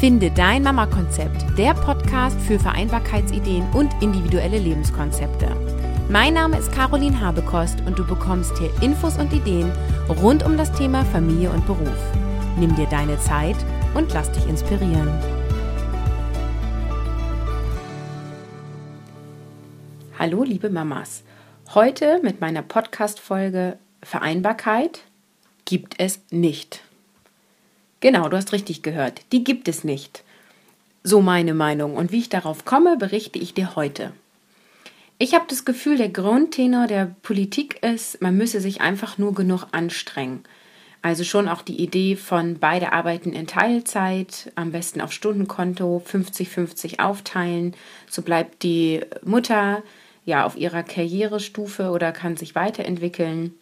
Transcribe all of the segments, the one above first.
Finde dein Mama-Konzept, der Podcast für Vereinbarkeitsideen und individuelle Lebenskonzepte. Mein Name ist Caroline Habekost und du bekommst hier Infos und Ideen rund um das Thema Familie und Beruf. Nimm dir deine Zeit und lass dich inspirieren. Hallo liebe Mamas. Heute mit meiner Podcast-Folge Vereinbarkeit gibt es nicht. Genau, du hast richtig gehört. Die gibt es nicht. So meine Meinung. Und wie ich darauf komme, berichte ich dir heute. Ich habe das Gefühl, der Grundtenor der Politik ist, man müsse sich einfach nur genug anstrengen. Also schon auch die Idee von beide arbeiten in Teilzeit, am besten auf Stundenkonto, 50-50 aufteilen. So bleibt die Mutter ja auf ihrer Karrierestufe oder kann sich weiterentwickeln.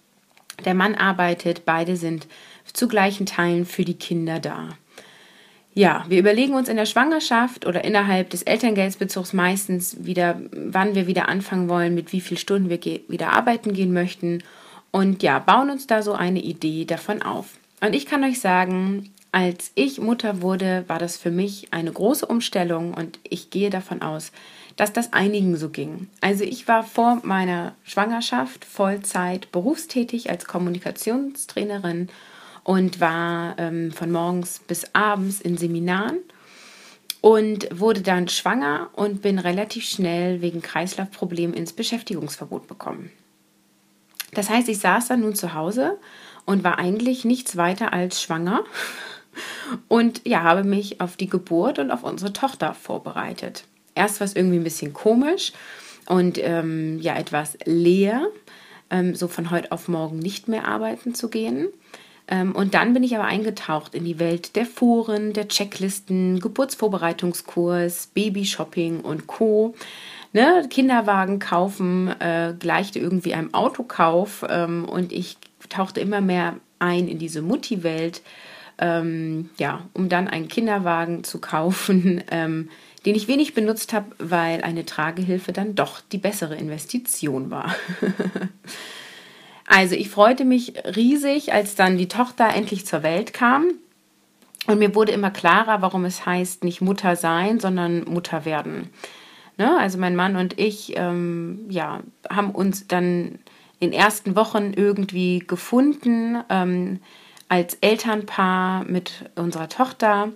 Der Mann arbeitet, beide sind zu gleichen Teilen für die Kinder da. Ja, wir überlegen uns in der Schwangerschaft oder innerhalb des Elterngeldsbezugs meistens wieder, wann wir wieder anfangen wollen, mit wie vielen Stunden wir wieder arbeiten gehen möchten und ja, bauen uns da so eine Idee davon auf. Und ich kann euch sagen, als ich Mutter wurde, war das für mich eine große Umstellung und ich gehe davon aus, dass das einigen so ging. Also ich war vor meiner Schwangerschaft Vollzeit berufstätig als Kommunikationstrainerin und war ähm, von morgens bis abends in Seminaren und wurde dann schwanger und bin relativ schnell wegen Kreislaufproblemen ins Beschäftigungsverbot bekommen. Das heißt, ich saß dann nun zu Hause und war eigentlich nichts weiter als schwanger und ja, habe mich auf die Geburt und auf unsere Tochter vorbereitet. Erst war es irgendwie ein bisschen komisch und ähm, ja, etwas leer, ähm, so von heute auf morgen nicht mehr arbeiten zu gehen. Ähm, und dann bin ich aber eingetaucht in die Welt der Foren, der Checklisten, Geburtsvorbereitungskurs, Babyshopping und Co. Ne, Kinderwagen kaufen äh, gleichte irgendwie einem Autokauf ähm, und ich tauchte immer mehr ein in diese Mutti-Welt, ähm, ja, um dann einen Kinderwagen zu kaufen, ähm, den ich wenig benutzt habe, weil eine Tragehilfe dann doch die bessere Investition war. Also ich freute mich riesig, als dann die Tochter endlich zur Welt kam. Und mir wurde immer klarer, warum es heißt, nicht Mutter sein, sondern Mutter werden. Ne? Also mein Mann und ich ähm, ja, haben uns dann in den ersten Wochen irgendwie gefunden ähm, als Elternpaar mit unserer Tochter.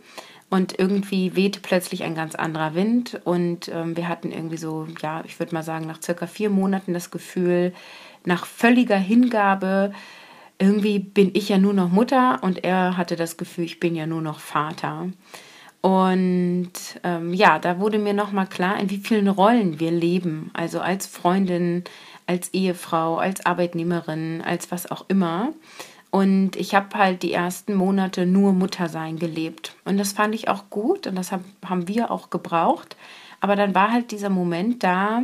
Und irgendwie wehte plötzlich ein ganz anderer Wind. Und ähm, wir hatten irgendwie so, ja, ich würde mal sagen, nach circa vier Monaten das Gefühl, nach völliger Hingabe, irgendwie bin ich ja nur noch Mutter und er hatte das Gefühl, ich bin ja nur noch Vater. Und ähm, ja, da wurde mir nochmal klar, in wie vielen Rollen wir leben. Also als Freundin, als Ehefrau, als Arbeitnehmerin, als was auch immer. Und ich habe halt die ersten Monate nur Muttersein gelebt. Und das fand ich auch gut und das hab, haben wir auch gebraucht. Aber dann war halt dieser Moment da,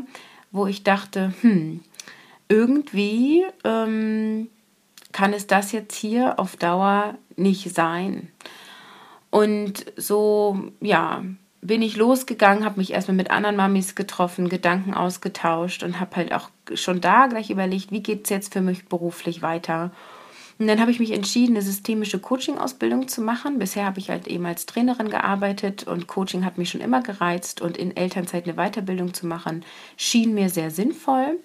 wo ich dachte, hm, irgendwie ähm, kann es das jetzt hier auf Dauer nicht sein. Und so, ja, bin ich losgegangen, habe mich erstmal mit anderen Mamis getroffen, Gedanken ausgetauscht und habe halt auch schon da gleich überlegt, wie geht es jetzt für mich beruflich weiter. Und dann habe ich mich entschieden, eine systemische Coaching-Ausbildung zu machen. Bisher habe ich halt eben als Trainerin gearbeitet und Coaching hat mich schon immer gereizt und in Elternzeit eine Weiterbildung zu machen, schien mir sehr sinnvoll.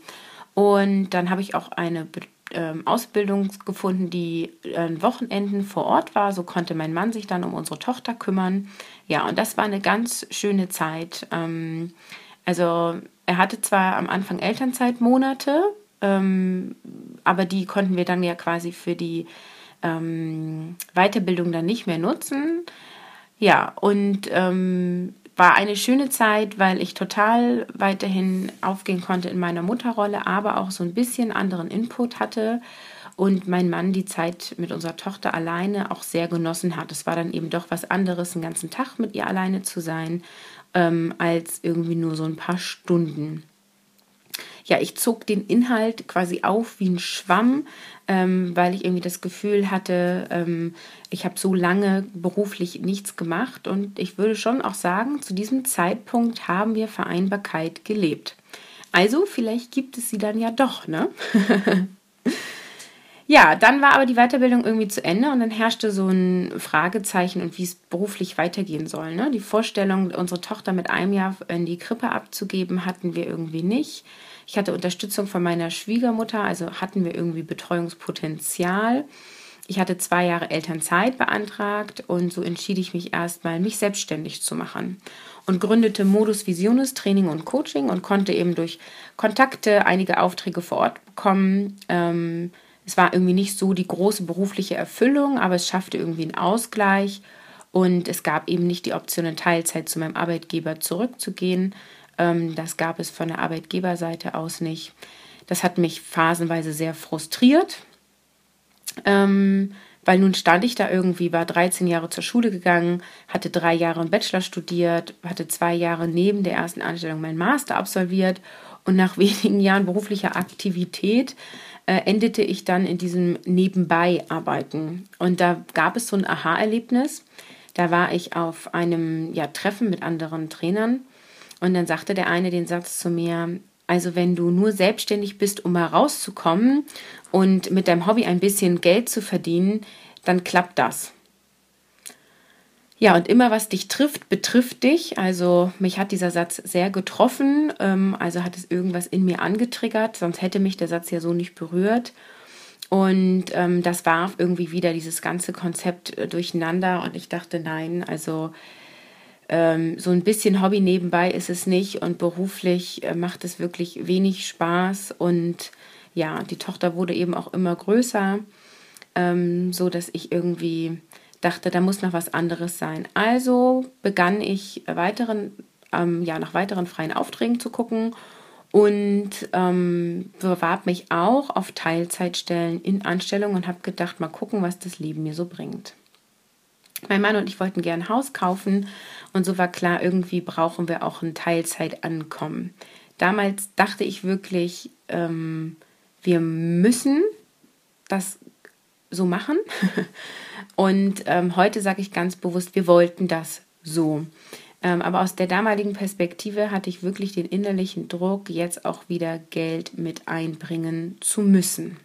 Und dann habe ich auch eine ähm, Ausbildung gefunden, die an Wochenenden vor Ort war. So konnte mein Mann sich dann um unsere Tochter kümmern. Ja, und das war eine ganz schöne Zeit. Ähm, also er hatte zwar am Anfang Elternzeitmonate, ähm, aber die konnten wir dann ja quasi für die Weiterbildung dann nicht mehr nutzen. Ja, und ähm, war eine schöne Zeit, weil ich total weiterhin aufgehen konnte in meiner Mutterrolle, aber auch so ein bisschen anderen Input hatte und mein Mann die Zeit mit unserer Tochter alleine auch sehr genossen hat. Es war dann eben doch was anderes, einen ganzen Tag mit ihr alleine zu sein, ähm, als irgendwie nur so ein paar Stunden ja, ich zog den Inhalt quasi auf wie ein Schwamm, ähm, weil ich irgendwie das Gefühl hatte, ähm, ich habe so lange beruflich nichts gemacht und ich würde schon auch sagen, zu diesem Zeitpunkt haben wir Vereinbarkeit gelebt. Also vielleicht gibt es sie dann ja doch, ne? Ja, dann war aber die Weiterbildung irgendwie zu Ende und dann herrschte so ein Fragezeichen und wie es beruflich weitergehen soll. Ne? Die Vorstellung, unsere Tochter mit einem Jahr in die Krippe abzugeben, hatten wir irgendwie nicht. Ich hatte Unterstützung von meiner Schwiegermutter, also hatten wir irgendwie Betreuungspotenzial. Ich hatte zwei Jahre Elternzeit beantragt und so entschied ich mich erstmal, mich selbstständig zu machen und gründete Modus Visionis Training und Coaching und konnte eben durch Kontakte einige Aufträge vor Ort bekommen. Ähm, es war irgendwie nicht so die große berufliche Erfüllung, aber es schaffte irgendwie einen Ausgleich und es gab eben nicht die Option, in Teilzeit zu meinem Arbeitgeber zurückzugehen. Ähm, das gab es von der Arbeitgeberseite aus nicht. Das hat mich phasenweise sehr frustriert, ähm, weil nun stand ich da irgendwie, war 13 Jahre zur Schule gegangen, hatte drei Jahre im Bachelor studiert, hatte zwei Jahre neben der ersten Anstellung meinen Master absolviert und nach wenigen Jahren beruflicher Aktivität äh, endete ich dann in diesem Nebenbei-Arbeiten. Und da gab es so ein Aha-Erlebnis. Da war ich auf einem ja, Treffen mit anderen Trainern und dann sagte der eine den Satz zu mir, also wenn du nur selbstständig bist, um mal rauszukommen und mit deinem Hobby ein bisschen Geld zu verdienen, dann klappt das. Ja, und immer was dich trifft, betrifft dich. Also mich hat dieser Satz sehr getroffen. Ähm, also hat es irgendwas in mir angetriggert, sonst hätte mich der Satz ja so nicht berührt. Und ähm, das warf irgendwie wieder dieses ganze Konzept äh, durcheinander. Und ich dachte, nein, also ähm, so ein bisschen Hobby nebenbei ist es nicht. Und beruflich äh, macht es wirklich wenig Spaß. Und ja, die Tochter wurde eben auch immer größer, ähm, so dass ich irgendwie dachte, da muss noch was anderes sein. Also begann ich weiteren, ähm, ja, nach weiteren freien Aufträgen zu gucken und ähm, bewarb mich auch auf Teilzeitstellen in Anstellung und habe gedacht, mal gucken, was das Leben mir so bringt. Mein Mann und ich wollten gerne ein Haus kaufen und so war klar, irgendwie brauchen wir auch ein Teilzeitankommen. Damals dachte ich wirklich, ähm, wir müssen das so machen. Und ähm, heute sage ich ganz bewusst, wir wollten das so. Ähm, aber aus der damaligen Perspektive hatte ich wirklich den innerlichen Druck, jetzt auch wieder Geld mit einbringen zu müssen.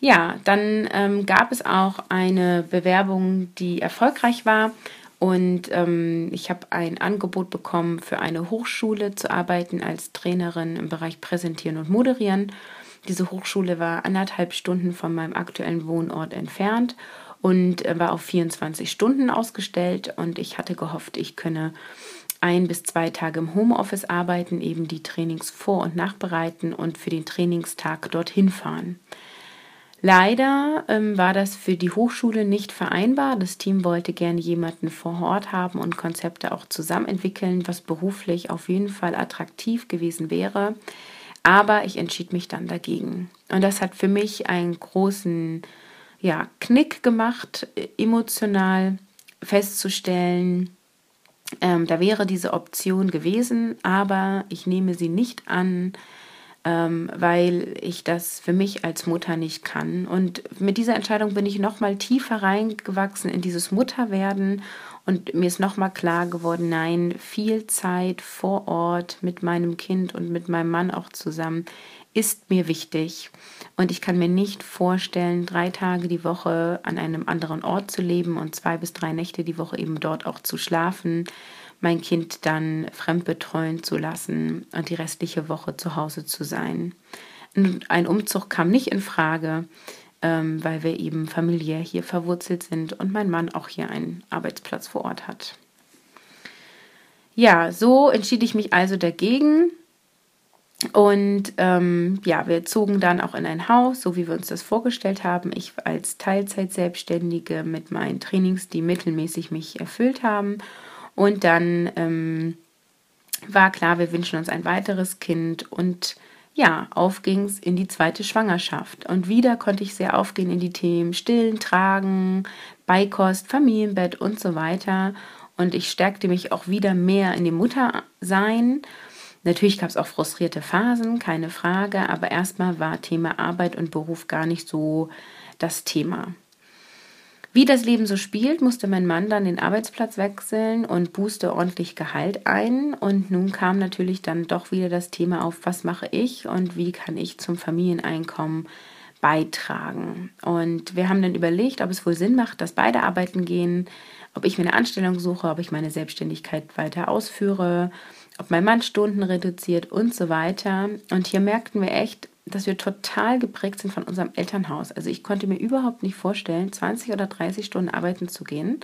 Ja, dann ähm, gab es auch eine Bewerbung, die erfolgreich war. Und ähm, ich habe ein Angebot bekommen, für eine Hochschule zu arbeiten als Trainerin im Bereich Präsentieren und Moderieren. Diese Hochschule war anderthalb Stunden von meinem aktuellen Wohnort entfernt und äh, war auf 24 Stunden ausgestellt und ich hatte gehofft, ich könne ein bis zwei Tage im Homeoffice arbeiten, eben die Trainings vor- und nachbereiten und für den Trainingstag dorthin fahren. Leider ähm, war das für die Hochschule nicht vereinbar. Das Team wollte gerne jemanden vor Ort haben und Konzepte auch zusammen entwickeln, was beruflich auf jeden Fall attraktiv gewesen wäre. Aber ich entschied mich dann dagegen. Und das hat für mich einen großen ja, Knick gemacht, emotional festzustellen, ähm, da wäre diese Option gewesen, aber ich nehme sie nicht an, ähm, weil ich das für mich als Mutter nicht kann. Und mit dieser Entscheidung bin ich nochmal tiefer reingewachsen in dieses Mutterwerden und mir ist nochmal klar geworden, nein, viel Zeit vor Ort mit meinem Kind und mit meinem Mann auch zusammen ist mir wichtig. Und ich kann mir nicht vorstellen, drei Tage die Woche an einem anderen Ort zu leben und zwei bis drei Nächte die Woche eben dort auch zu schlafen, mein Kind dann fremdbetreuen zu lassen und die restliche Woche zu Hause zu sein. Ein Umzug kam nicht in Frage, ähm, weil wir eben familiär hier verwurzelt sind und mein Mann auch hier einen Arbeitsplatz vor Ort hat. Ja, so entschied ich mich also dagegen und ähm, ja, wir zogen dann auch in ein Haus, so wie wir uns das vorgestellt haben. Ich als Teilzeit-Selbstständige mit meinen Trainings, die mittelmäßig mich erfüllt haben. Und dann ähm, war klar, wir wünschen uns ein weiteres Kind. Und ja, auf ging es in die zweite Schwangerschaft. Und wieder konnte ich sehr aufgehen in die Themen Stillen, Tragen, Beikost, Familienbett und so weiter. Und ich stärkte mich auch wieder mehr in dem Muttersein Natürlich gab es auch frustrierte Phasen, keine Frage, aber erstmal war Thema Arbeit und Beruf gar nicht so das Thema. Wie das Leben so spielt, musste mein Mann dann den Arbeitsplatz wechseln und booste ordentlich Gehalt ein. Und nun kam natürlich dann doch wieder das Thema auf, was mache ich und wie kann ich zum Familieneinkommen beitragen. Und wir haben dann überlegt, ob es wohl Sinn macht, dass beide arbeiten gehen, ob ich mir eine Anstellung suche, ob ich meine Selbstständigkeit weiter ausführe, ob mein Mann Stunden reduziert und so weiter. Und hier merkten wir echt, dass wir total geprägt sind von unserem Elternhaus. Also ich konnte mir überhaupt nicht vorstellen, 20 oder 30 Stunden arbeiten zu gehen.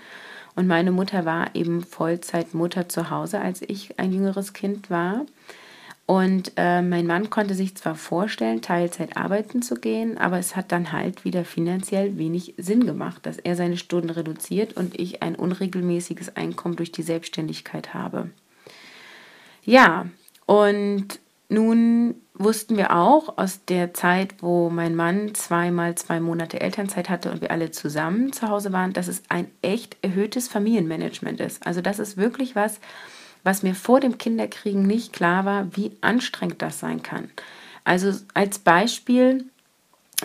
Und meine Mutter war eben Vollzeitmutter zu Hause, als ich ein jüngeres Kind war. Und äh, mein Mann konnte sich zwar vorstellen, Teilzeit arbeiten zu gehen, aber es hat dann halt wieder finanziell wenig Sinn gemacht, dass er seine Stunden reduziert und ich ein unregelmäßiges Einkommen durch die Selbstständigkeit habe. Ja, und nun wussten wir auch aus der Zeit, wo mein Mann zweimal zwei Monate Elternzeit hatte und wir alle zusammen zu Hause waren, dass es ein echt erhöhtes Familienmanagement ist. Also das ist wirklich was, was mir vor dem Kinderkriegen nicht klar war, wie anstrengend das sein kann. Also als Beispiel,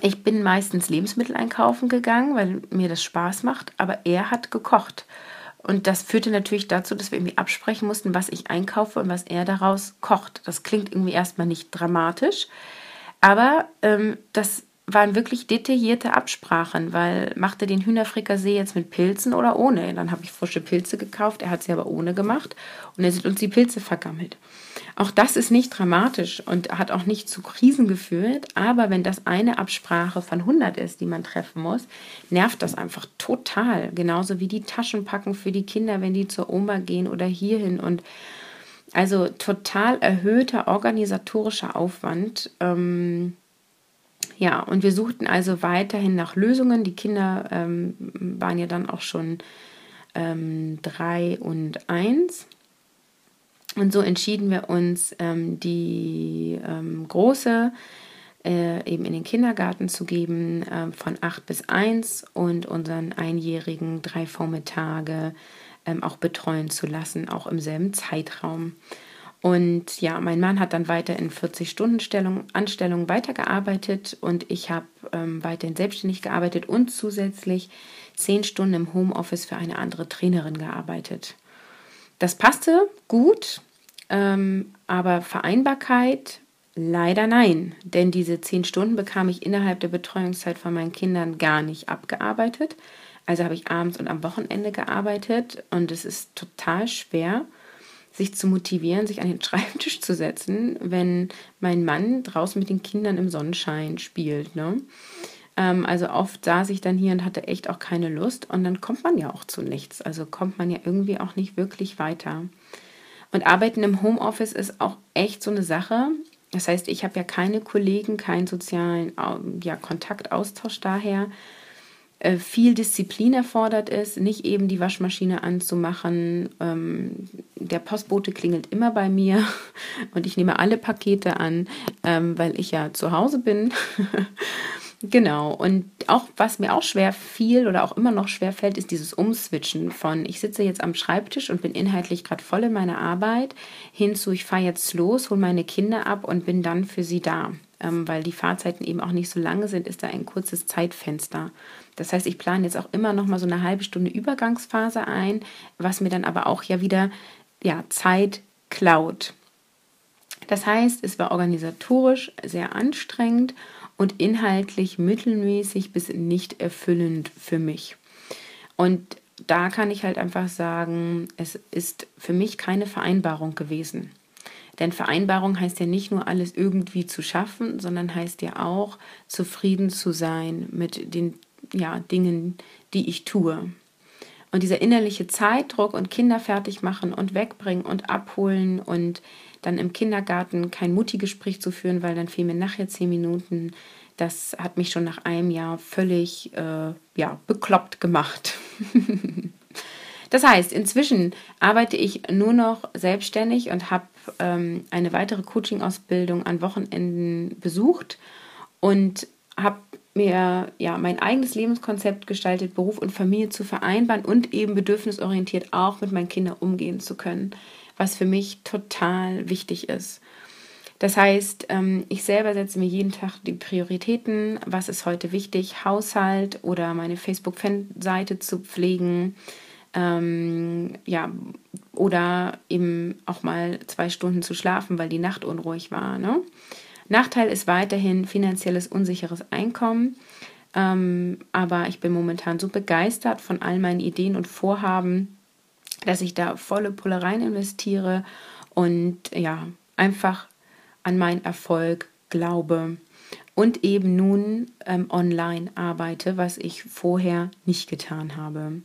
ich bin meistens Lebensmittel einkaufen gegangen, weil mir das Spaß macht, aber er hat gekocht. Und das führte natürlich dazu, dass wir irgendwie absprechen mussten, was ich einkaufe und was er daraus kocht. Das klingt irgendwie erstmal nicht dramatisch, aber ähm, das waren wirklich detaillierte Absprachen, weil machte den Hühnerfrikassee jetzt mit Pilzen oder ohne. Dann habe ich frische Pilze gekauft, er hat sie aber ohne gemacht und er sind uns die Pilze vergammelt. Auch das ist nicht dramatisch und hat auch nicht zu Krisen geführt, aber wenn das eine Absprache von 100 ist, die man treffen muss, nervt das einfach total. Genauso wie die Taschen packen für die Kinder, wenn die zur Oma gehen oder hierhin und also total erhöhter organisatorischer Aufwand. Ähm, ja, und wir suchten also weiterhin nach Lösungen. Die Kinder ähm, waren ja dann auch schon ähm, drei und eins. Und so entschieden wir uns, ähm, die ähm, große äh, eben in den Kindergarten zu geben, äh, von acht bis eins und unseren Einjährigen drei Vormittage ähm, auch betreuen zu lassen, auch im selben Zeitraum. Und ja, mein Mann hat dann weiter in 40-Stunden-Anstellungen weitergearbeitet und ich habe ähm, weiterhin selbstständig gearbeitet und zusätzlich 10 Stunden im Homeoffice für eine andere Trainerin gearbeitet. Das passte gut, ähm, aber Vereinbarkeit leider nein, denn diese 10 Stunden bekam ich innerhalb der Betreuungszeit von meinen Kindern gar nicht abgearbeitet. Also habe ich abends und am Wochenende gearbeitet und es ist total schwer sich zu motivieren, sich an den Schreibtisch zu setzen, wenn mein Mann draußen mit den Kindern im Sonnenschein spielt. Ne? Ähm, also oft saß ich dann hier und hatte echt auch keine Lust und dann kommt man ja auch zu nichts. Also kommt man ja irgendwie auch nicht wirklich weiter. Und Arbeiten im Homeoffice ist auch echt so eine Sache. Das heißt, ich habe ja keine Kollegen, keinen sozialen ja, Kontaktaustausch daher. Äh, viel Disziplin erfordert ist, nicht eben die Waschmaschine anzumachen. Ähm, der Postbote klingelt immer bei mir und ich nehme alle Pakete an, ähm, weil ich ja zu Hause bin. Genau, und auch was mir auch schwer fiel oder auch immer noch schwer fällt, ist dieses Umswitchen von ich sitze jetzt am Schreibtisch und bin inhaltlich gerade voll in meiner Arbeit, hinzu ich fahre jetzt los, hole meine Kinder ab und bin dann für sie da. Ähm, weil die Fahrzeiten eben auch nicht so lange sind, ist da ein kurzes Zeitfenster. Das heißt, ich plane jetzt auch immer noch mal so eine halbe Stunde Übergangsphase ein, was mir dann aber auch ja wieder ja, Zeit klaut. Das heißt, es war organisatorisch sehr anstrengend und inhaltlich mittelmäßig bis nicht erfüllend für mich. Und da kann ich halt einfach sagen, es ist für mich keine Vereinbarung gewesen. Denn Vereinbarung heißt ja nicht nur alles irgendwie zu schaffen, sondern heißt ja auch zufrieden zu sein mit den ja, Dingen, die ich tue. Und dieser innerliche Zeitdruck und Kinder fertig machen und wegbringen und abholen und dann im Kindergarten kein Mutti-Gespräch zu führen, weil dann fehlen mir nachher zehn Minuten. Das hat mich schon nach einem Jahr völlig äh, ja, bekloppt gemacht. das heißt, inzwischen arbeite ich nur noch selbstständig und habe ähm, eine weitere Coaching-Ausbildung an Wochenenden besucht und habe mir ja mein eigenes Lebenskonzept gestaltet, Beruf und Familie zu vereinbaren und eben bedürfnisorientiert auch mit meinen Kindern umgehen zu können was für mich total wichtig ist. Das heißt, ähm, ich selber setze mir jeden Tag die Prioritäten, was ist heute wichtig, Haushalt oder meine Facebook-Fan-Seite zu pflegen, ähm, ja, oder eben auch mal zwei Stunden zu schlafen, weil die Nacht unruhig war. Ne? Nachteil ist weiterhin finanzielles unsicheres Einkommen. Ähm, aber ich bin momentan so begeistert von all meinen Ideen und Vorhaben, dass ich da volle Pulle rein investiere und ja, einfach an meinen Erfolg glaube und eben nun ähm, online arbeite, was ich vorher nicht getan habe.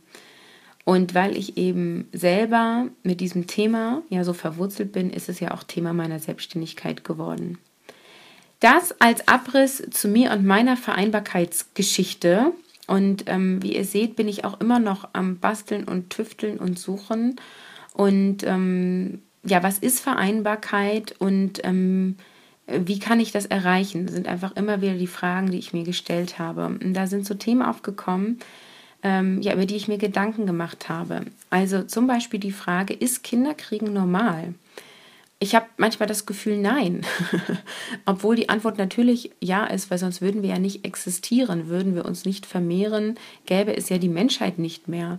Und weil ich eben selber mit diesem Thema ja so verwurzelt bin, ist es ja auch Thema meiner Selbstständigkeit geworden. Das als Abriss zu mir und meiner Vereinbarkeitsgeschichte. Und ähm, wie ihr seht, bin ich auch immer noch am Basteln und Tüfteln und Suchen. Und ähm, ja, was ist Vereinbarkeit und ähm, wie kann ich das erreichen? Das sind einfach immer wieder die Fragen, die ich mir gestellt habe. Und da sind so Themen aufgekommen, ähm, ja, über die ich mir Gedanken gemacht habe. Also zum Beispiel die Frage, ist Kinderkriegen normal? Ich habe manchmal das Gefühl, nein. Obwohl die Antwort natürlich ja ist, weil sonst würden wir ja nicht existieren, würden wir uns nicht vermehren, gäbe es ja die Menschheit nicht mehr.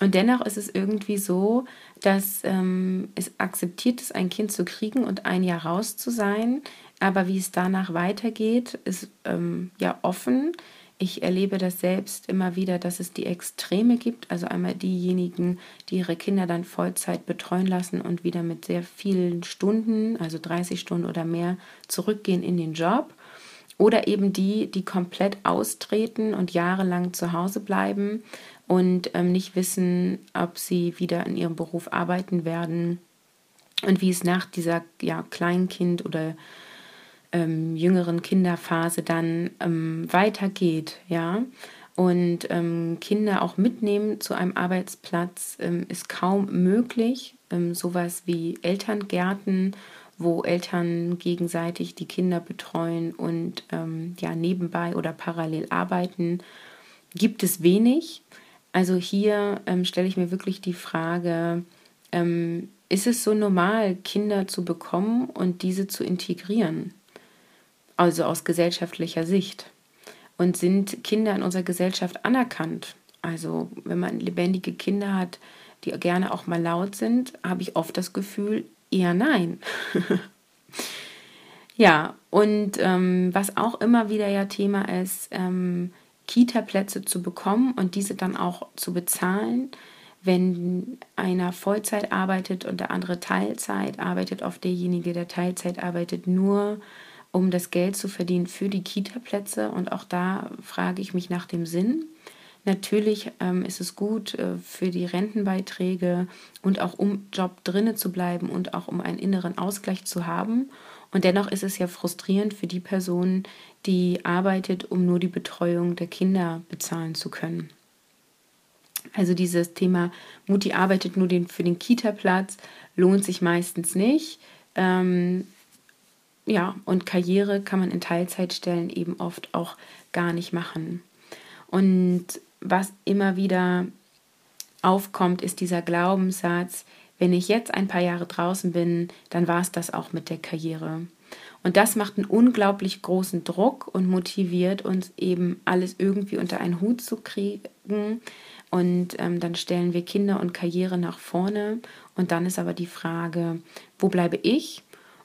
Und dennoch ist es irgendwie so, dass ähm, es akzeptiert ist, ein Kind zu kriegen und ein Jahr raus zu sein. Aber wie es danach weitergeht, ist ähm, ja offen. Ich erlebe das selbst immer wieder, dass es die Extreme gibt. Also einmal diejenigen, die ihre Kinder dann Vollzeit betreuen lassen und wieder mit sehr vielen Stunden, also 30 Stunden oder mehr, zurückgehen in den Job. Oder eben die, die komplett austreten und jahrelang zu Hause bleiben und ähm, nicht wissen, ob sie wieder in ihrem Beruf arbeiten werden und wie es nach dieser ja, Kleinkind- oder ähm, jüngeren Kinderphase dann ähm, weitergeht, ja. Und ähm, Kinder auch mitnehmen zu einem Arbeitsplatz ähm, ist kaum möglich. Ähm, sowas wie Elterngärten, wo Eltern gegenseitig die Kinder betreuen und ähm, ja nebenbei oder parallel arbeiten, gibt es wenig. Also hier stelle ich mir wirklich die Frage, ist es so normal, Kinder zu bekommen und diese zu integrieren? Also aus gesellschaftlicher Sicht. Und sind Kinder in unserer Gesellschaft anerkannt? Also wenn man lebendige Kinder hat, die gerne auch mal laut sind, habe ich oft das Gefühl, eher nein. ja, und ähm, was auch immer wieder ja Thema ist, ähm, Kita-Plätze zu bekommen und diese dann auch zu bezahlen. Wenn einer Vollzeit arbeitet und der andere Teilzeit, arbeitet oft derjenige, der Teilzeit arbeitet, nur um das Geld zu verdienen für die Kita-Plätze. Und auch da frage ich mich nach dem Sinn. Natürlich ähm, ist es gut äh, für die Rentenbeiträge und auch um Job drinne zu bleiben und auch um einen inneren Ausgleich zu haben. Und dennoch ist es ja frustrierend für die Person, die arbeitet, um nur die Betreuung der Kinder bezahlen zu können. Also dieses Thema, Mutti arbeitet nur den, für den Kita-Platz, lohnt sich meistens nicht. Ähm, ja, und Karriere kann man in Teilzeitstellen eben oft auch gar nicht machen. Und was immer wieder aufkommt, ist dieser Glaubenssatz, wenn ich jetzt ein paar Jahre draußen bin, dann war es das auch mit der Karriere. Und das macht einen unglaublich großen Druck und motiviert uns eben alles irgendwie unter einen Hut zu kriegen. Und ähm, dann stellen wir Kinder und Karriere nach vorne. Und dann ist aber die Frage, wo bleibe ich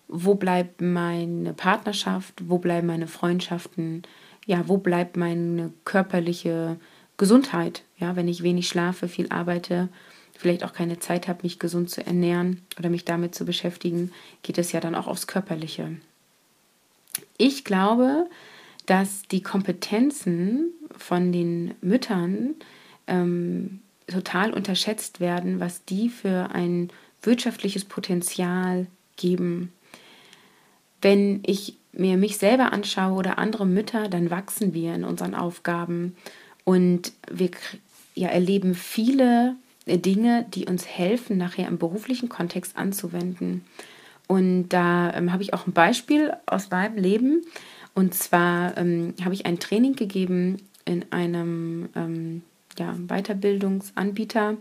wo bleibt meine Partnerschaft, wo bleiben meine Freundschaften, ja, wo bleibt meine körperliche Gesundheit, ja, wenn ich wenig schlafe, viel arbeite, vielleicht auch keine Zeit habe, mich gesund zu ernähren oder mich damit zu beschäftigen, geht es ja dann auch aufs Körperliche. Ich glaube, dass die Kompetenzen von den Müttern ähm, total unterschätzt werden, was die für ein wirtschaftliches Potenzial geben. Wenn ich mir mich selber anschaue oder andere Mütter, dann wachsen wir in unseren Aufgaben und wir ja, erleben viele Dinge, die uns helfen, nachher im beruflichen Kontext anzuwenden. Und da ähm, habe ich auch ein Beispiel aus meinem Leben. Und zwar ähm, habe ich ein Training gegeben in einem ähm, ja, Weiterbildungsanbieter.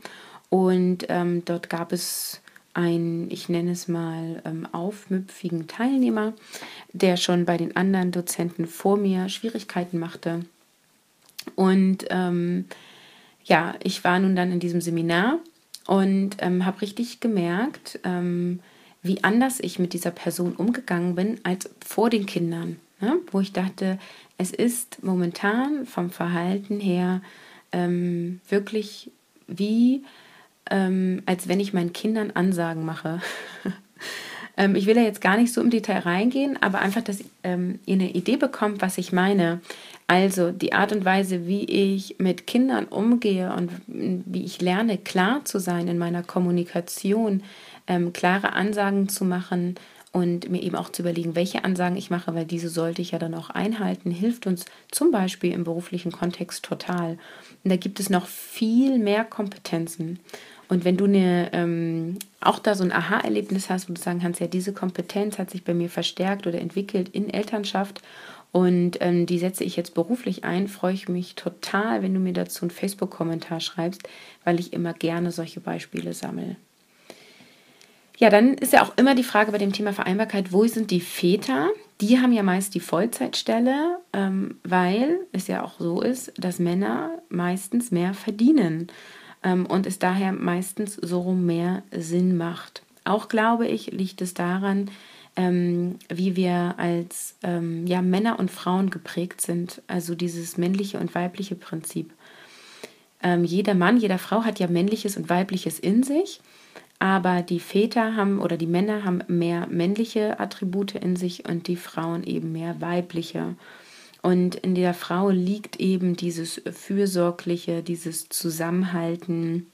Und ähm, dort gab es einen, ich nenne es mal, ähm, aufmüpfigen Teilnehmer, der schon bei den anderen Dozenten vor mir Schwierigkeiten machte. Und ähm, ja, ich war nun dann in diesem Seminar und ähm, habe richtig gemerkt, ähm, wie anders ich mit dieser Person umgegangen bin als vor den Kindern. Ne? Wo ich dachte, es ist momentan vom Verhalten her ähm, wirklich wie, ähm, als wenn ich meinen Kindern Ansagen mache. ähm, ich will da jetzt gar nicht so im Detail reingehen, aber einfach, dass ähm, ihr eine Idee bekommt, was ich meine. Also die Art und Weise, wie ich mit Kindern umgehe und wie ich lerne, klar zu sein in meiner Kommunikation, ähm, klare Ansagen zu machen und mir eben auch zu überlegen, welche Ansagen ich mache, weil diese sollte ich ja dann auch einhalten, hilft uns zum Beispiel im beruflichen Kontext total. Und da gibt es noch viel mehr Kompetenzen. Und wenn du eine, ähm, auch da so ein Aha-Erlebnis hast, wo du sagen kannst, ja, diese Kompetenz hat sich bei mir verstärkt oder entwickelt in Elternschaft und ähm, die setze ich jetzt beruflich ein, freue ich mich total, wenn du mir dazu einen Facebook-Kommentar schreibst, weil ich immer gerne solche Beispiele sammle. Ja, dann ist ja auch immer die Frage bei dem Thema Vereinbarkeit, wo sind die Väter? Die haben ja meist die Vollzeitstelle, ähm, weil es ja auch so ist, dass Männer meistens mehr verdienen ähm, und es daher meistens so mehr Sinn macht. Auch glaube ich, liegt es daran, ähm, wie wir als ähm, ja, Männer und Frauen geprägt sind, also dieses männliche und weibliche Prinzip. Ähm, jeder Mann, jeder Frau hat ja männliches und weibliches in sich aber die Väter haben oder die Männer haben mehr männliche Attribute in sich und die Frauen eben mehr weibliche. Und in der Frau liegt eben dieses Fürsorgliche, dieses Zusammenhalten,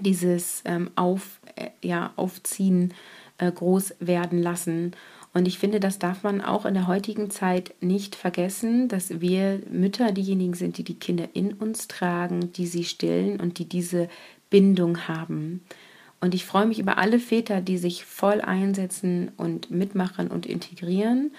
dieses ähm, Auf, äh, ja, Aufziehen, äh, groß werden lassen. Und ich finde, das darf man auch in der heutigen Zeit nicht vergessen, dass wir Mütter diejenigen sind, die die Kinder in uns tragen, die sie stillen und die diese Bindung haben. Und ich freue mich über alle Väter, die sich voll einsetzen und mitmachen und integrieren.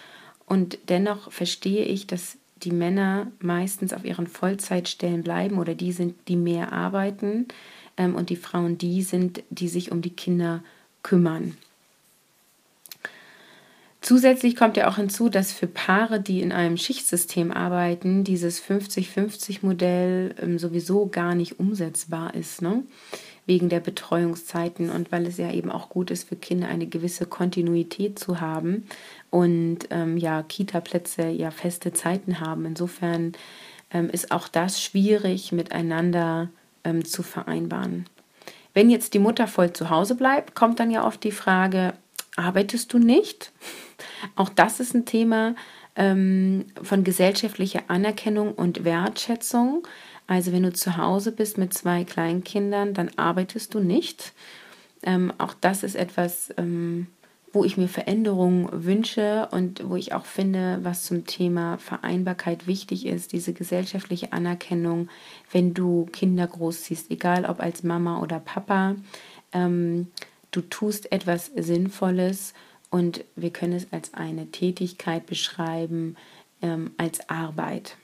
Und dennoch verstehe ich, dass die Männer meistens auf ihren Vollzeitstellen bleiben oder die sind, die mehr arbeiten ähm, und die Frauen die sind, die sich um die Kinder kümmern. Zusätzlich kommt ja auch hinzu, dass für Paare, die in einem Schichtsystem arbeiten, dieses 50-50-Modell ähm, sowieso gar nicht umsetzbar ist. Ne? Wegen der Betreuungszeiten und weil es ja eben auch gut ist für Kinder eine gewisse Kontinuität zu haben und ähm, ja Kita-Plätze ja feste Zeiten haben. Insofern ähm, ist auch das schwierig miteinander ähm, zu vereinbaren. Wenn jetzt die Mutter voll zu Hause bleibt, kommt dann ja oft die Frage, arbeitest du nicht? Auch das ist ein Thema ähm, von gesellschaftlicher Anerkennung und Wertschätzung. Also wenn du zu Hause bist mit zwei Kleinkindern, dann arbeitest du nicht. Ähm, auch das ist etwas, ähm, wo ich mir Veränderungen wünsche und wo ich auch finde, was zum Thema Vereinbarkeit wichtig ist, diese gesellschaftliche Anerkennung, wenn du Kinder großziehst, egal ob als Mama oder Papa, ähm, du tust etwas Sinnvolles und wir können es als eine Tätigkeit beschreiben, ähm, als Arbeit.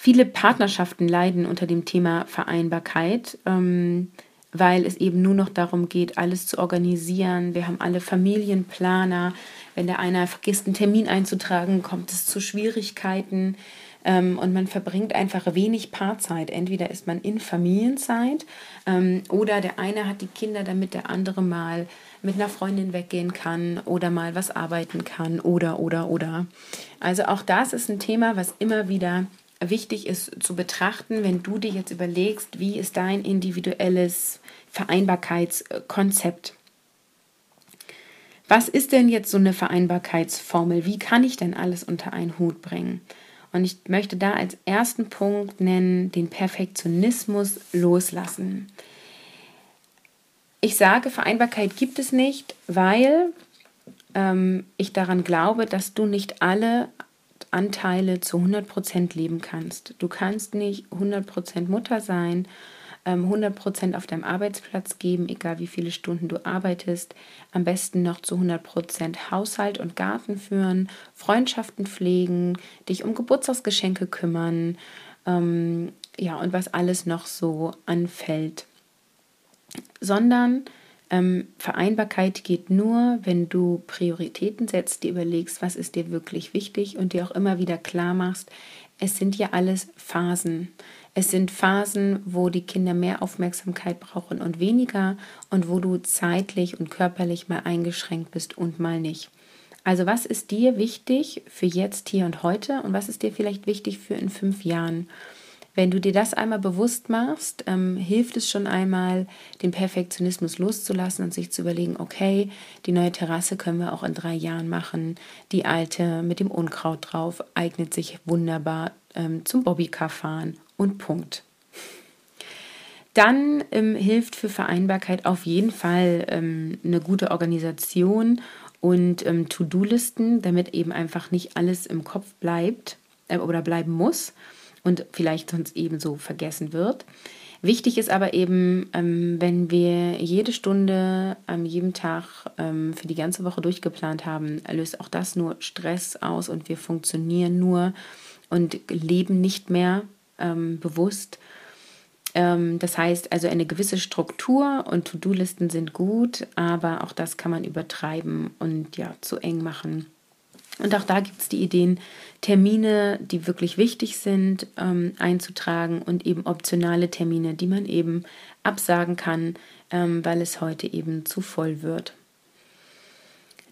Viele Partnerschaften leiden unter dem Thema Vereinbarkeit, ähm, weil es eben nur noch darum geht, alles zu organisieren. Wir haben alle Familienplaner. Wenn der eine vergisst, einen Termin einzutragen, kommt es zu Schwierigkeiten ähm, und man verbringt einfach wenig Paarzeit. Entweder ist man in Familienzeit ähm, oder der eine hat die Kinder, damit der andere mal mit einer Freundin weggehen kann oder mal was arbeiten kann oder oder oder. Also auch das ist ein Thema, was immer wieder wichtig ist zu betrachten, wenn du dir jetzt überlegst, wie ist dein individuelles Vereinbarkeitskonzept. Was ist denn jetzt so eine Vereinbarkeitsformel? Wie kann ich denn alles unter einen Hut bringen? Und ich möchte da als ersten Punkt nennen, den Perfektionismus loslassen. Ich sage, Vereinbarkeit gibt es nicht, weil ähm, ich daran glaube, dass du nicht alle Anteile zu 100% leben kannst. Du kannst nicht 100% Mutter sein, 100% ähm, auf deinem Arbeitsplatz geben, egal wie viele Stunden du arbeitest. Am besten noch zu 100% Haushalt und Garten führen, Freundschaften pflegen, dich um Geburtstagsgeschenke kümmern, ähm, ja, und was alles noch so anfällt. Sondern ähm, Vereinbarkeit geht nur, wenn du Prioritäten setzt, dir überlegst, was ist dir wirklich wichtig und dir auch immer wieder klar machst, es sind ja alles Phasen. Es sind Phasen, wo die Kinder mehr Aufmerksamkeit brauchen und weniger und wo du zeitlich und körperlich mal eingeschränkt bist und mal nicht. Also was ist dir wichtig für jetzt, hier und heute und was ist dir vielleicht wichtig für in fünf Jahren? Wenn du dir das einmal bewusst machst, ähm, hilft es schon einmal, den Perfektionismus loszulassen und sich zu überlegen, okay, die neue Terrasse können wir auch in drei Jahren machen. Die alte mit dem Unkraut drauf eignet sich wunderbar ähm, zum Bobbycar fahren und Punkt. Dann ähm, hilft für Vereinbarkeit auf jeden Fall ähm, eine gute Organisation und ähm, To-Do-Listen, damit eben einfach nicht alles im Kopf bleibt äh, oder bleiben muss und vielleicht sonst eben so vergessen wird. Wichtig ist aber eben, ähm, wenn wir jede Stunde an jedem Tag ähm, für die ganze Woche durchgeplant haben, löst auch das nur Stress aus und wir funktionieren nur und leben nicht mehr ähm, bewusst. Das heißt also eine gewisse Struktur und To-Do-Listen sind gut, aber auch das kann man übertreiben und ja zu eng machen. Und auch da gibt es die Ideen, Termine, die wirklich wichtig sind, ähm, einzutragen und eben optionale Termine, die man eben absagen kann, ähm, weil es heute eben zu voll wird.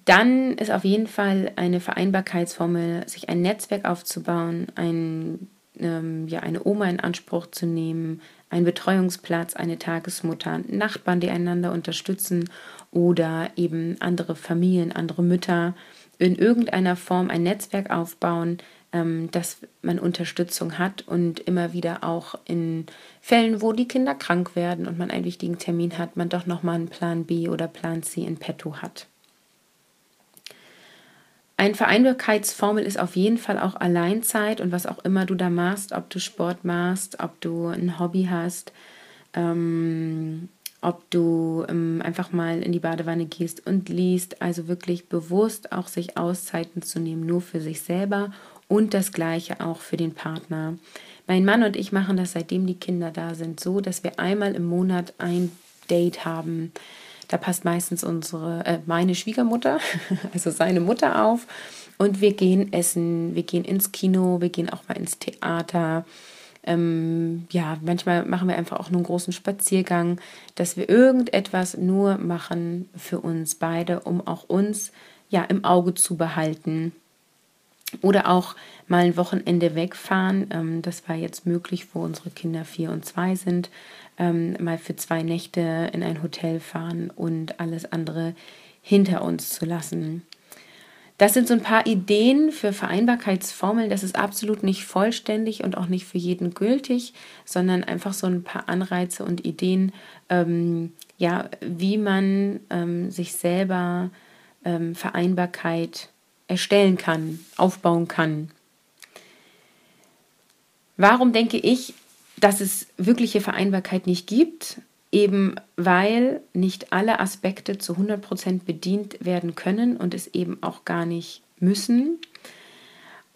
Dann ist auf jeden Fall eine Vereinbarkeitsformel, sich ein Netzwerk aufzubauen, ein, ähm, ja, eine Oma in Anspruch zu nehmen, einen Betreuungsplatz, eine Tagesmutter, Nachbarn, die einander unterstützen oder eben andere Familien, andere Mütter, in irgendeiner Form ein Netzwerk aufbauen, ähm, dass man Unterstützung hat und immer wieder auch in Fällen, wo die Kinder krank werden und man einen wichtigen Termin hat, man doch nochmal einen Plan B oder Plan C in petto hat. Eine Vereinbarkeitsformel ist auf jeden Fall auch Alleinzeit und was auch immer du da machst, ob du Sport machst, ob du ein Hobby hast, ähm, ob du ähm, einfach mal in die Badewanne gehst und liest. Also wirklich bewusst auch sich Auszeiten zu nehmen, nur für sich selber und das gleiche auch für den Partner. Mein Mann und ich machen das, seitdem die Kinder da sind, so, dass wir einmal im Monat ein Date haben. Da passt meistens unsere, äh, meine Schwiegermutter, also seine Mutter auf. Und wir gehen essen, wir gehen ins Kino, wir gehen auch mal ins Theater. Ähm, ja, manchmal machen wir einfach auch nur einen großen Spaziergang, dass wir irgendetwas nur machen für uns beide, um auch uns ja im Auge zu behalten. Oder auch mal ein Wochenende wegfahren. Ähm, das war jetzt möglich, wo unsere Kinder vier und zwei sind. Ähm, mal für zwei Nächte in ein Hotel fahren und alles andere hinter uns zu lassen. Das sind so ein paar Ideen für Vereinbarkeitsformeln. Das ist absolut nicht vollständig und auch nicht für jeden gültig, sondern einfach so ein paar Anreize und Ideen, ähm, ja, wie man ähm, sich selber ähm, Vereinbarkeit erstellen kann, aufbauen kann. Warum denke ich, dass es wirkliche Vereinbarkeit nicht gibt? Eben weil nicht alle Aspekte zu 100% bedient werden können und es eben auch gar nicht müssen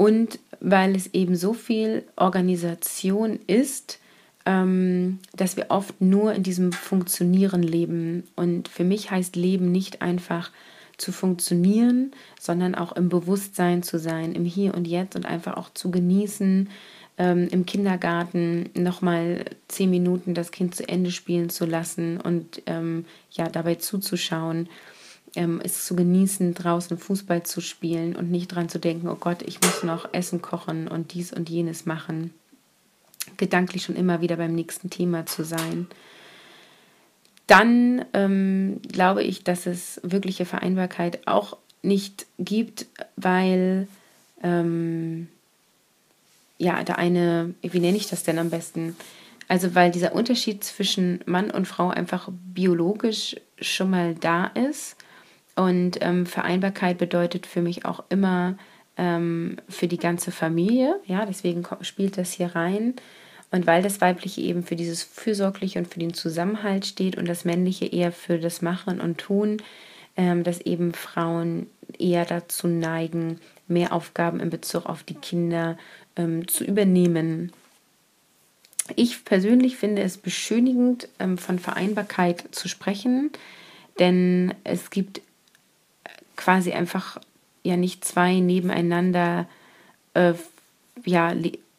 und weil es eben so viel Organisation ist, ähm, dass wir oft nur in diesem Funktionieren leben. Und für mich heißt Leben nicht einfach zu funktionieren, sondern auch im Bewusstsein zu sein, im Hier und Jetzt und einfach auch zu genießen, ähm, im Kindergarten nochmal zehn Minuten das Kind zu Ende spielen zu lassen und ähm, ja dabei zuzuschauen, ähm, es zu genießen, draußen Fußball zu spielen und nicht dran zu denken, oh Gott, ich muss noch Essen kochen und dies und jenes machen. Gedanklich schon immer wieder beim nächsten Thema zu sein. Dann ähm, glaube ich, dass es wirkliche Vereinbarkeit auch nicht gibt, weil ähm, ja, da eine, wie nenne ich das denn am besten? Also, weil dieser Unterschied zwischen Mann und Frau einfach biologisch schon mal da ist. Und ähm, Vereinbarkeit bedeutet für mich auch immer ähm, für die ganze Familie. Ja, deswegen spielt das hier rein. Und weil das Weibliche eben für dieses Fürsorgliche und für den Zusammenhalt steht und das Männliche eher für das Machen und Tun, ähm, dass eben Frauen eher dazu neigen, mehr Aufgaben in Bezug auf die Kinder ähm, zu übernehmen. Ich persönlich finde es beschönigend, ähm, von Vereinbarkeit zu sprechen, denn es gibt quasi einfach ja nicht zwei nebeneinander äh, ja,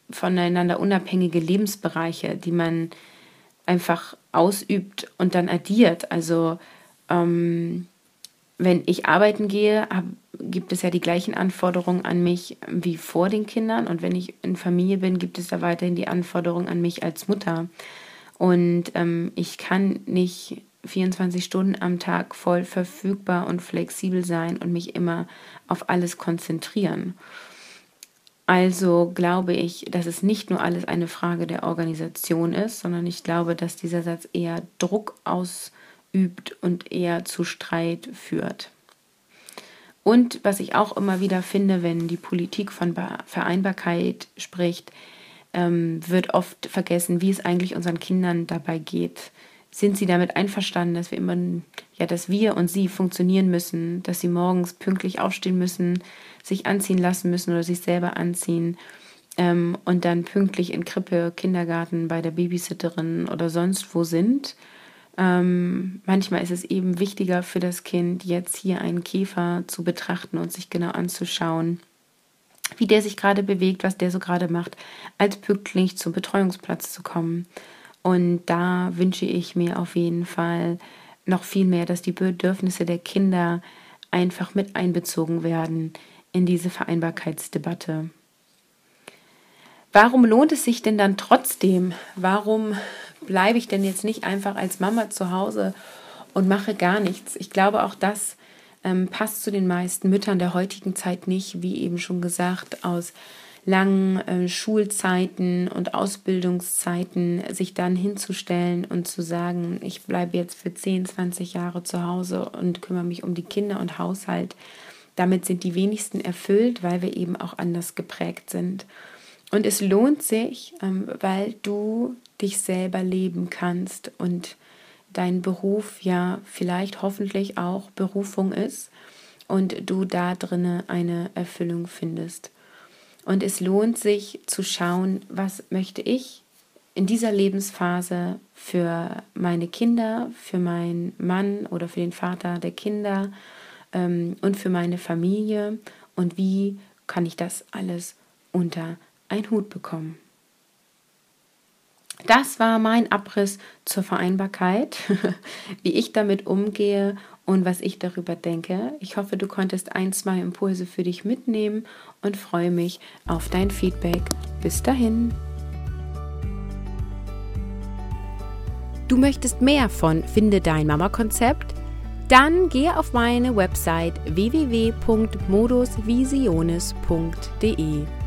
voneinander unabhängige Lebensbereiche, die man einfach ausübt und dann addiert. Also ähm, wenn ich arbeiten gehe, hab, gibt es ja die gleichen Anforderungen an mich wie vor den Kindern. Und wenn ich in Familie bin, gibt es da weiterhin die Anforderungen an mich als Mutter. Und ähm, ich kann nicht 24 Stunden am Tag voll verfügbar und flexibel sein und mich immer auf alles konzentrieren. Also glaube ich, dass es nicht nur alles eine Frage der Organisation ist, sondern ich glaube, dass dieser Satz eher Druck ausübt und eher zu Streit führt. Und was ich auch immer wieder finde, wenn die Politik von Vereinbarkeit spricht, ähm, wird oft vergessen, wie es eigentlich unseren Kindern dabei geht. Sind sie damit einverstanden, dass wir immer, ja, dass wir und sie funktionieren müssen, dass sie morgens pünktlich aufstehen müssen, sich anziehen lassen müssen oder sich selber anziehen ähm, und dann pünktlich in Krippe, Kindergarten, bei der Babysitterin oder sonst wo sind? Ähm, manchmal ist es eben wichtiger für das Kind, jetzt hier einen Käfer zu betrachten und sich genau anzuschauen, wie der sich gerade bewegt, was der so gerade macht, als pünktlich zum Betreuungsplatz zu kommen. Und da wünsche ich mir auf jeden Fall noch viel mehr, dass die Bedürfnisse der Kinder einfach mit einbezogen werden in diese Vereinbarkeitsdebatte. Warum lohnt es sich denn dann trotzdem? Warum bleibe ich denn jetzt nicht einfach als Mama zu Hause und mache gar nichts? Ich glaube, auch das ähm, passt zu den meisten Müttern der heutigen Zeit nicht, wie eben schon gesagt, aus langen äh, Schulzeiten und Ausbildungszeiten sich dann hinzustellen und zu sagen, ich bleibe jetzt für 10, 20 Jahre zu Hause und kümmere mich um die Kinder und Haushalt. Damit sind die wenigsten erfüllt, weil wir eben auch anders geprägt sind. Und es lohnt sich, ähm, weil du dich selber leben kannst und dein Beruf ja vielleicht hoffentlich auch Berufung ist und du da drinne eine Erfüllung findest. Und es lohnt sich zu schauen, was möchte ich in dieser Lebensphase für meine Kinder, für meinen Mann oder für den Vater der Kinder ähm, und für meine Familie und wie kann ich das alles unter einen Hut bekommen. Das war mein Abriss zur Vereinbarkeit, wie ich damit umgehe und was ich darüber denke. Ich hoffe, du konntest ein, zwei Impulse für dich mitnehmen und freue mich auf dein Feedback. Bis dahin. Du möchtest mehr von Finde dein Mama-Konzept? Dann gehe auf meine Website www.modusvisiones.de.